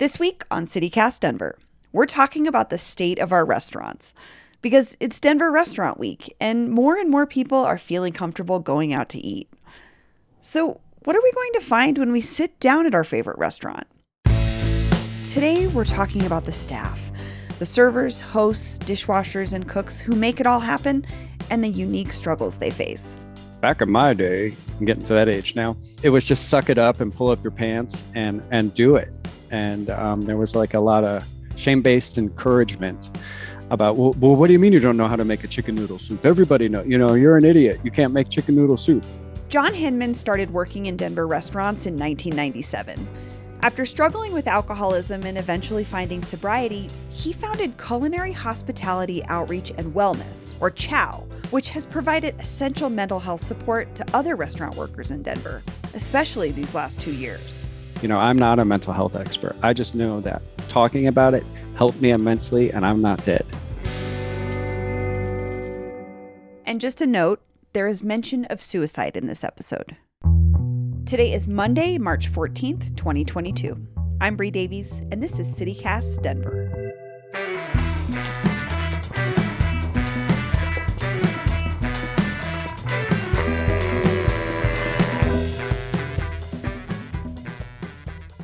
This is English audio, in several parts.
This week on CityCast Denver, we're talking about the state of our restaurants because it's Denver Restaurant Week and more and more people are feeling comfortable going out to eat. So, what are we going to find when we sit down at our favorite restaurant? Today, we're talking about the staff the servers, hosts, dishwashers, and cooks who make it all happen and the unique struggles they face. Back in my day, I'm getting to that age now, it was just suck it up and pull up your pants and, and do it and um, there was like a lot of shame-based encouragement about well, well, what do you mean you don't know how to make a chicken noodle soup? Everybody know you know you're an idiot. You can't make chicken noodle soup. John hinman started working in denver restaurants in 1997 after struggling with alcoholism and eventually finding sobriety, he founded Culinary Hospitality Outreach and Wellness, or CHOW, which has provided essential mental health support to other restaurant workers in Denver, especially these last two years. You know, I'm not a mental health expert. I just know that talking about it helped me immensely, and I'm not dead. And just a note there is mention of suicide in this episode. Today is Monday, March 14th, 2022. I'm Bree Davies, and this is CityCast Denver.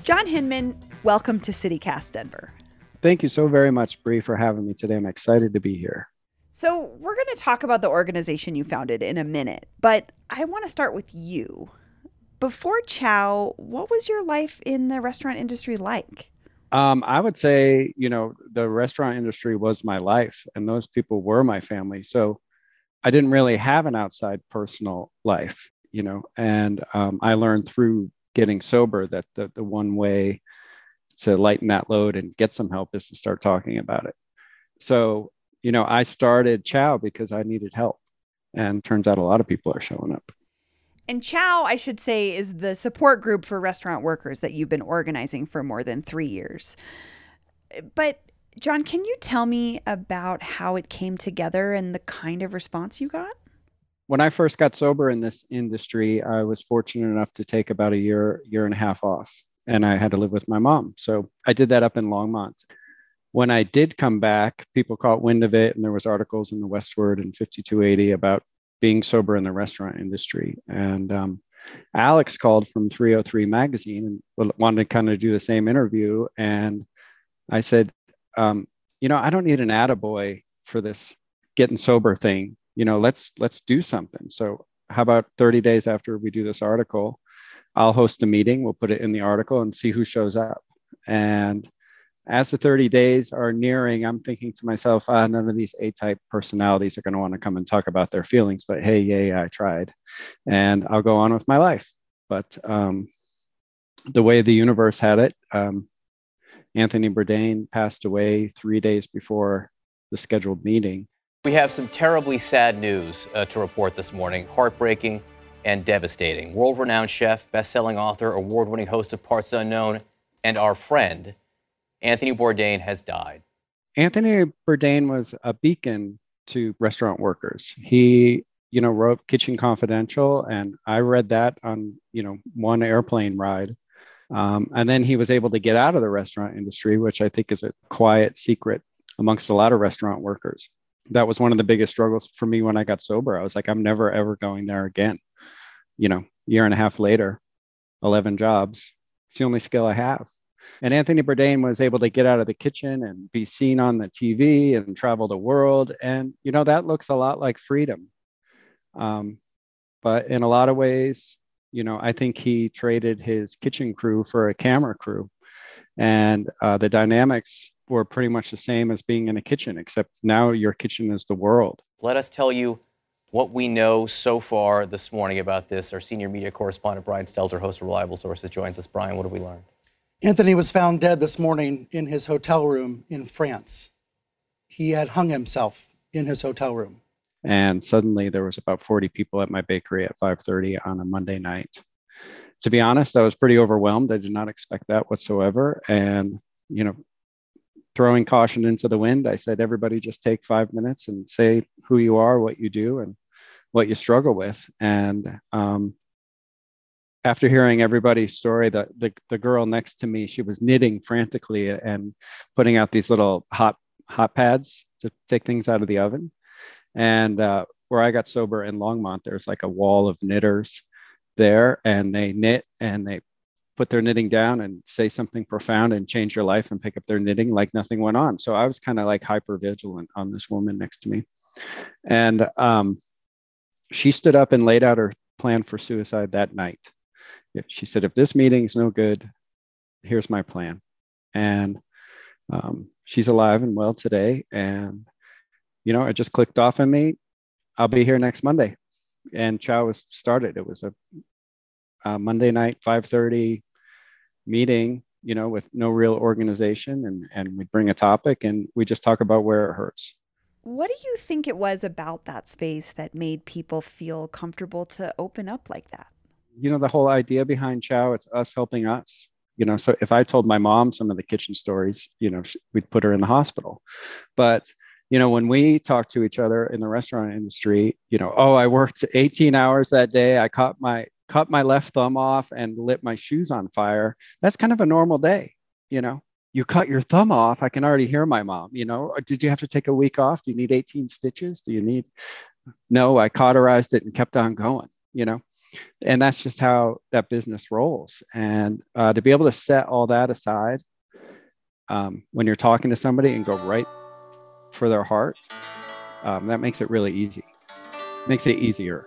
John Hinman, welcome to CityCast Denver. Thank you so very much, Bree, for having me today. I'm excited to be here. So, we're going to talk about the organization you founded in a minute, but I want to start with you. Before Chow, what was your life in the restaurant industry like? Um, I would say, you know, the restaurant industry was my life, and those people were my family. So I didn't really have an outside personal life, you know, and um, I learned through getting sober that the, the one way to lighten that load and get some help is to start talking about it. So, you know, I started Chow because I needed help. And turns out a lot of people are showing up. And Chow, I should say, is the support group for restaurant workers that you've been organizing for more than three years. But, John, can you tell me about how it came together and the kind of response you got? When I first got sober in this industry, I was fortunate enough to take about a year, year and a half off, and I had to live with my mom. So I did that up in Longmont. When I did come back, people caught wind of it, and there was articles in the Westword and 5280 about being sober in the restaurant industry. And um, Alex called from 303 Magazine and wanted to kind of do the same interview. And I said, um, you know, I don't need an attaboy for this getting sober thing you know let's let's do something. So how about 30 days after we do this article i'll host a meeting we'll put it in the article and see who shows up. And as the 30 days are nearing i'm thinking to myself ah, none of these a-type personalities are going to want to come and talk about their feelings but hey yay i tried. And i'll go on with my life. But um, the way the universe had it um, anthony bourdain passed away three days before the scheduled meeting we have some terribly sad news uh, to report this morning, heartbreaking and devastating. World renowned chef, best selling author, award winning host of Parts Unknown, and our friend, Anthony Bourdain, has died. Anthony Bourdain was a beacon to restaurant workers. He, you know, wrote Kitchen Confidential, and I read that on, you know, one airplane ride. Um, and then he was able to get out of the restaurant industry, which I think is a quiet secret amongst a lot of restaurant workers that was one of the biggest struggles for me when I got sober. I was like, I'm never ever going there again. You know, year and a half later, 11 jobs. It's the only skill I have. And Anthony Bourdain was able to get out of the kitchen and be seen on the TV and travel the world. And, you know, that looks a lot like freedom. Um, but in a lot of ways, you know, I think he traded his kitchen crew for a camera crew. And uh, the dynamics were pretty much the same as being in a kitchen, except now your kitchen is the world. Let us tell you what we know so far this morning about this. Our senior media correspondent, Brian Stelter, host of Reliable Sources, joins us. Brian, what have we learned? Anthony was found dead this morning in his hotel room in France. He had hung himself in his hotel room. And suddenly there was about 40 people at my bakery at 5:30 on a Monday night. To be honest, I was pretty overwhelmed. I did not expect that whatsoever. And, you know, throwing caution into the wind, I said, everybody just take five minutes and say who you are, what you do, and what you struggle with. And um, after hearing everybody's story, the, the the girl next to me, she was knitting frantically and putting out these little hot hot pads to take things out of the oven. And uh, where I got sober in Longmont, there's like a wall of knitters there, and they knit and they put their knitting down and say something profound and change your life and pick up their knitting like nothing went on. So I was kind of like hyper vigilant on this woman next to me. And um, she stood up and laid out her plan for suicide that night. She said, if this meeting is no good, here's my plan. And um, she's alive and well today. And, you know, it just clicked off in me. I'll be here next Monday. And Chow was started. It was a, Monday night, 5.30 meeting, you know, with no real organization. And, and we bring a topic and we just talk about where it hurts. What do you think it was about that space that made people feel comfortable to open up like that? You know, the whole idea behind Chow, it's us helping us. You know, so if I told my mom some of the kitchen stories, you know, we'd put her in the hospital. But you know, when we talk to each other in the restaurant industry, you know, oh, I worked 18 hours that day. I caught my cut my left thumb off and lit my shoes on fire. That's kind of a normal day, you know. You cut your thumb off. I can already hear my mom, you know. Did you have to take a week off? Do you need 18 stitches? Do you need No, I cauterized it and kept on going, you know. And that's just how that business rolls. And uh, to be able to set all that aside um, when you're talking to somebody and go right for their heart, um, that makes it really easy. Makes it easier.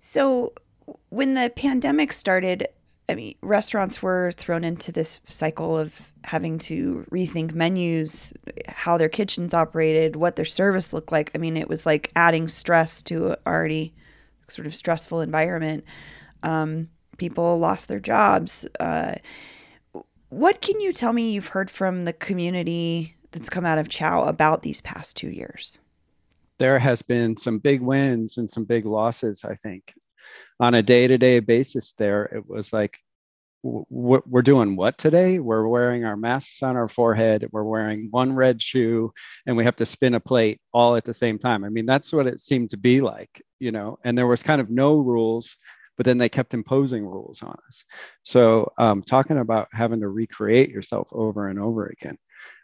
So, when the pandemic started, I mean, restaurants were thrown into this cycle of having to rethink menus, how their kitchens operated, what their service looked like. I mean, it was like adding stress to an already sort of stressful environment. Um, people lost their jobs. Uh, what can you tell me you've heard from the community that's come out of Chow about these past two years? There has been some big wins and some big losses, I think. On a day to day basis, there, it was like, we're doing what today? We're wearing our masks on our forehead. We're wearing one red shoe and we have to spin a plate all at the same time. I mean, that's what it seemed to be like, you know, and there was kind of no rules, but then they kept imposing rules on us. So, um, talking about having to recreate yourself over and over again,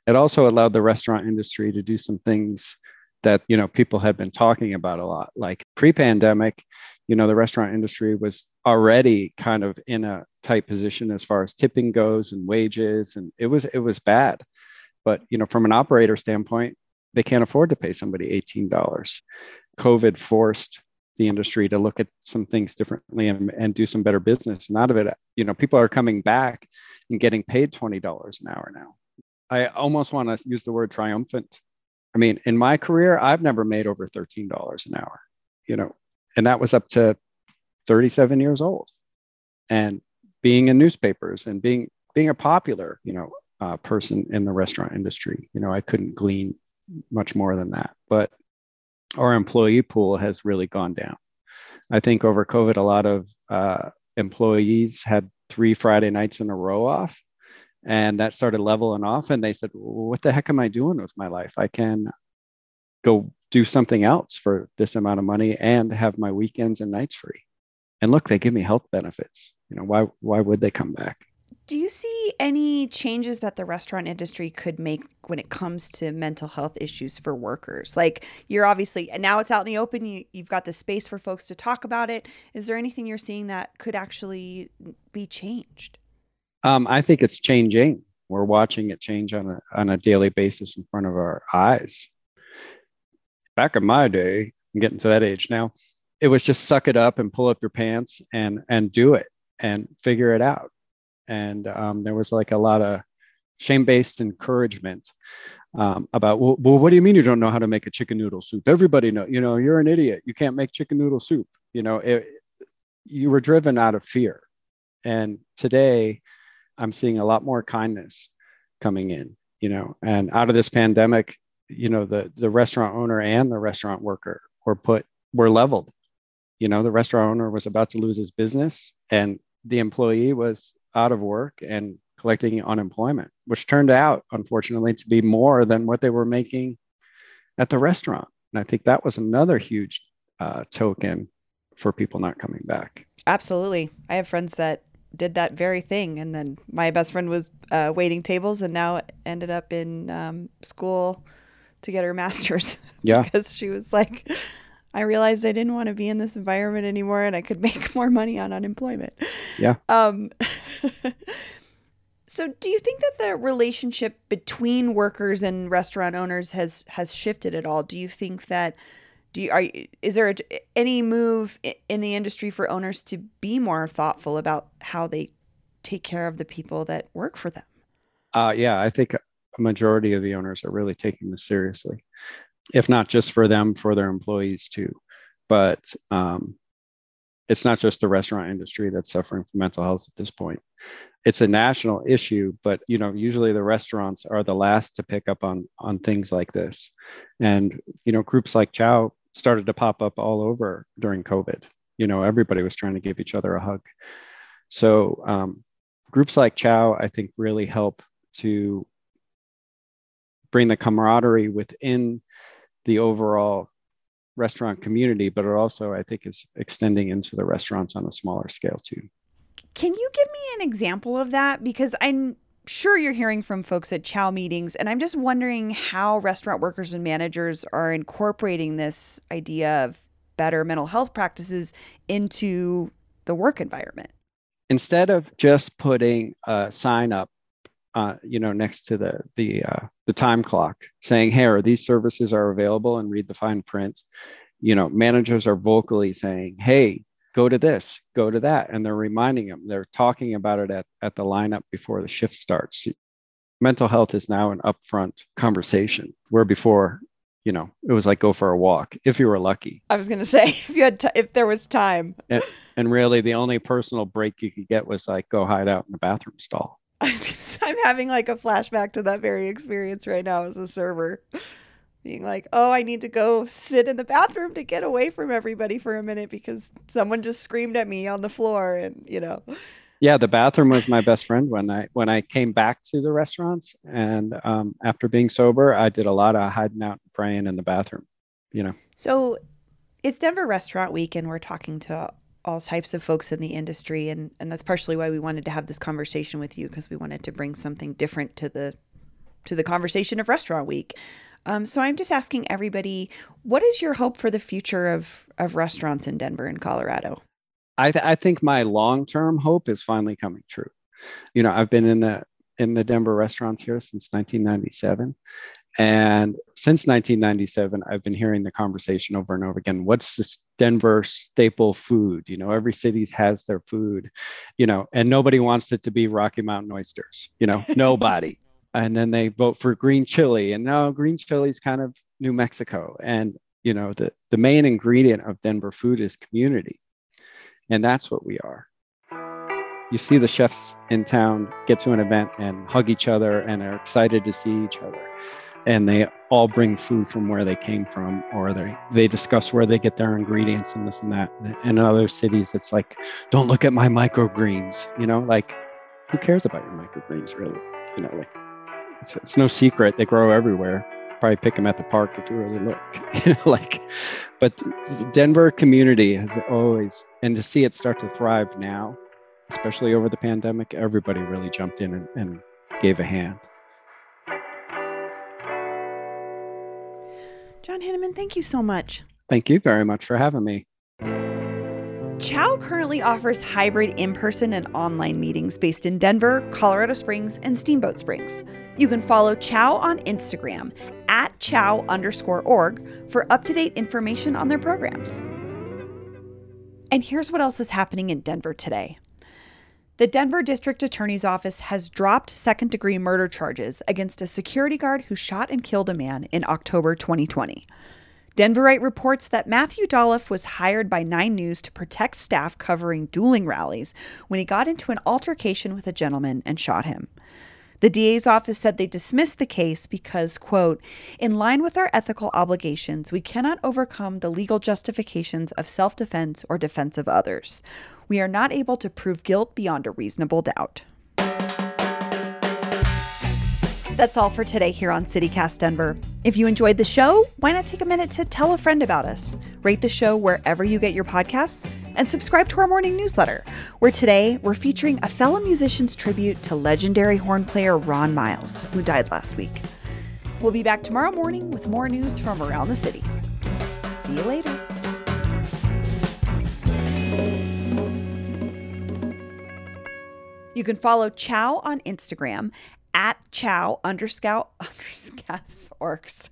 it also allowed the restaurant industry to do some things that you know people had been talking about a lot. Like pre-pandemic you know the restaurant industry was already kind of in a tight position as far as tipping goes and wages and it was it was bad. But you know from an operator standpoint they can't afford to pay somebody $18 covid forced the industry to look at some things differently and, and do some better business. And out of it you know people are coming back and getting paid $20 an hour now. I almost want to use the word triumphant I mean, in my career, I've never made over $13 an hour, you know, and that was up to 37 years old. And being in newspapers and being being a popular, you know, uh, person in the restaurant industry, you know, I couldn't glean much more than that. But our employee pool has really gone down. I think over COVID, a lot of uh, employees had three Friday nights in a row off and that started leveling off and they said what the heck am i doing with my life i can go do something else for this amount of money and have my weekends and nights free and look they give me health benefits you know why why would they come back do you see any changes that the restaurant industry could make when it comes to mental health issues for workers? Like you're obviously and now it's out in the open. You you've got the space for folks to talk about it. Is there anything you're seeing that could actually be changed? Um, I think it's changing. We're watching it change on a on a daily basis in front of our eyes. Back in my day, I'm getting to that age now. It was just suck it up and pull up your pants and and do it and figure it out. And um, there was like a lot of shame-based encouragement um, about well, well, what do you mean you don't know how to make a chicken noodle soup? Everybody know, you know, you're an idiot. You can't make chicken noodle soup. You know, it, you were driven out of fear, and today, I'm seeing a lot more kindness coming in. You know, and out of this pandemic, you know, the the restaurant owner and the restaurant worker were put were leveled. You know, the restaurant owner was about to lose his business, and the employee was out of work and collecting unemployment, which turned out, unfortunately, to be more than what they were making at the restaurant. And I think that was another huge uh, token for people not coming back. Absolutely. I have friends that did that very thing. And then my best friend was uh, waiting tables and now ended up in um, school to get her master's. Yeah. because she was like, I realized I didn't want to be in this environment anymore and I could make more money on unemployment. Yeah. Um, so do you think that the relationship between workers and restaurant owners has has shifted at all? Do you think that do you are is there any move in the industry for owners to be more thoughtful about how they take care of the people that work for them? Uh, yeah, I think a majority of the owners are really taking this seriously, if not just for them, for their employees too. But um, it's not just the restaurant industry that's suffering from mental health at this point it's a national issue but you know usually the restaurants are the last to pick up on on things like this and you know groups like chow started to pop up all over during covid. You know everybody was trying to give each other a hug. So um, groups like chow i think really help to bring the camaraderie within the overall restaurant community but it also i think is extending into the restaurants on a smaller scale too. Can you give me an example of that? Because I'm sure you're hearing from folks at chow meetings, and I'm just wondering how restaurant workers and managers are incorporating this idea of better mental health practices into the work environment. Instead of just putting a sign up, uh, you know, next to the the uh, the time clock, saying, "Hey, these services are available," and read the fine print, you know, managers are vocally saying, "Hey, go to this, go to that. And they're reminding them, they're talking about it at, at the lineup before the shift starts. Mental health is now an upfront conversation where before, you know, it was like go for a walk if you were lucky. I was going to say, if you had, t- if there was time. And, and really the only personal break you could get was like go hide out in the bathroom stall. I'm having like a flashback to that very experience right now as a server being like, oh, I need to go sit in the bathroom to get away from everybody for a minute because someone just screamed at me on the floor and, you know. Yeah, the bathroom was my best friend when I when I came back to the restaurants and um, after being sober, I did a lot of hiding out and praying in the bathroom, you know. So it's Denver Restaurant Week and we're talking to all types of folks in the industry and and that's partially why we wanted to have this conversation with you because we wanted to bring something different to the to the conversation of Restaurant Week. Um, so I'm just asking everybody, what is your hope for the future of of restaurants in Denver and Colorado? I, th- I think my long term hope is finally coming true. You know, I've been in the in the Denver restaurants here since 1997, and since 1997, I've been hearing the conversation over and over again. What's this Denver staple food? You know, every city's has their food, you know, and nobody wants it to be Rocky Mountain oysters. You know, nobody and then they vote for green chili. And now green chili is kind of new mexico. And you know the, the main ingredient of denver food is community. And that's what we are. You see the chefs in town get to an event and hug each other and are excited to see each other. And they all bring food from where they came from or they they discuss where they get their ingredients and this and that. And in other cities it's like don't look at my microgreens. You know like who cares about your microgreens really? You know like it's, it's no secret they grow everywhere. Probably pick them at the park if you really look. Like but denver community has always and to see it start to thrive now especially over the pandemic everybody really jumped in and, and gave a hand. John hinneman thank you so much. Thank you very much for having me Chow currently offers hybrid in person and online meetings based in Denver, Colorado Springs, and Steamboat Springs. You can follow Chow on Instagram at chow underscore org for up to date information on their programs. And here's what else is happening in Denver today. The Denver District Attorney's Office has dropped second degree murder charges against a security guard who shot and killed a man in October 2020. Denverite reports that Matthew Dolloff was hired by Nine News to protect staff covering dueling rallies when he got into an altercation with a gentleman and shot him. The DA's office said they dismissed the case because, quote, in line with our ethical obligations, we cannot overcome the legal justifications of self defense or defense of others. We are not able to prove guilt beyond a reasonable doubt. That's all for today here on CityCast Denver. If you enjoyed the show, why not take a minute to tell a friend about us? Rate the show wherever you get your podcasts and subscribe to our morning newsletter, where today we're featuring a fellow musician's tribute to legendary horn player Ron Miles, who died last week. We'll be back tomorrow morning with more news from around the city. See you later. You can follow Chow on Instagram at chow underscout underscast orcs.